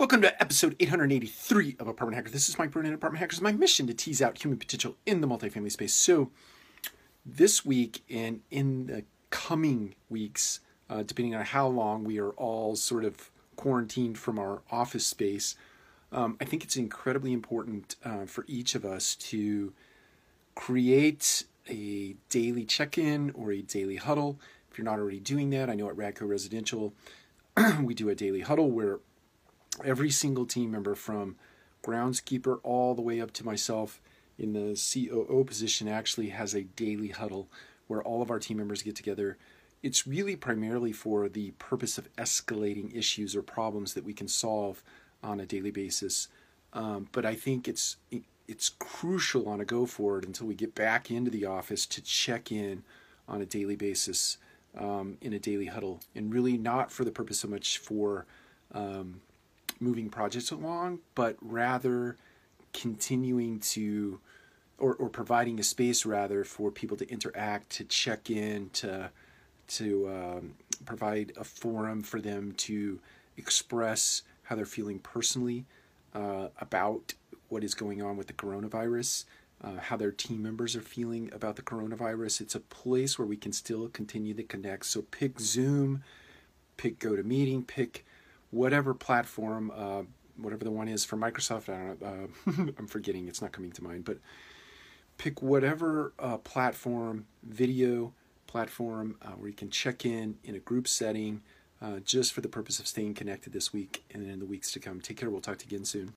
Welcome to episode 883 of Apartment Hackers. This is Mike Brewer, Apartment Hackers. My mission to tease out human potential in the multifamily space. So, this week and in the coming weeks, uh, depending on how long we are all sort of quarantined from our office space, um, I think it's incredibly important uh, for each of us to create a daily check in or a daily huddle. If you're not already doing that, I know at Radco Residential, we do a daily huddle where every single team member from groundskeeper all the way up to myself in the COO position actually has a daily huddle where all of our team members get together. It's really primarily for the purpose of escalating issues or problems that we can solve on a daily basis. Um, but I think it's it's crucial on a go forward until we get back into the office to check in on a daily basis um, in a daily huddle, and really not for the purpose so much for um, moving projects along, but rather continuing to or, or providing a space rather for people to interact, to check in, to to um, provide a forum for them to express how they're feeling personally uh, about what is going on with the coronavirus, uh, how their team members are feeling about the coronavirus. It's a place where we can still continue to connect. So pick Zoom, pick GoToMeeting, pick whatever platform, uh, whatever the one is for Microsoft. I don't know. Uh, I'm forgetting. It's not coming to mind. But pick whatever uh, platform, video platform, uh, where you can check in in a group setting, just for the purpose of staying connected this week and in the weeks to come. Take care. We'll talk to you again soon.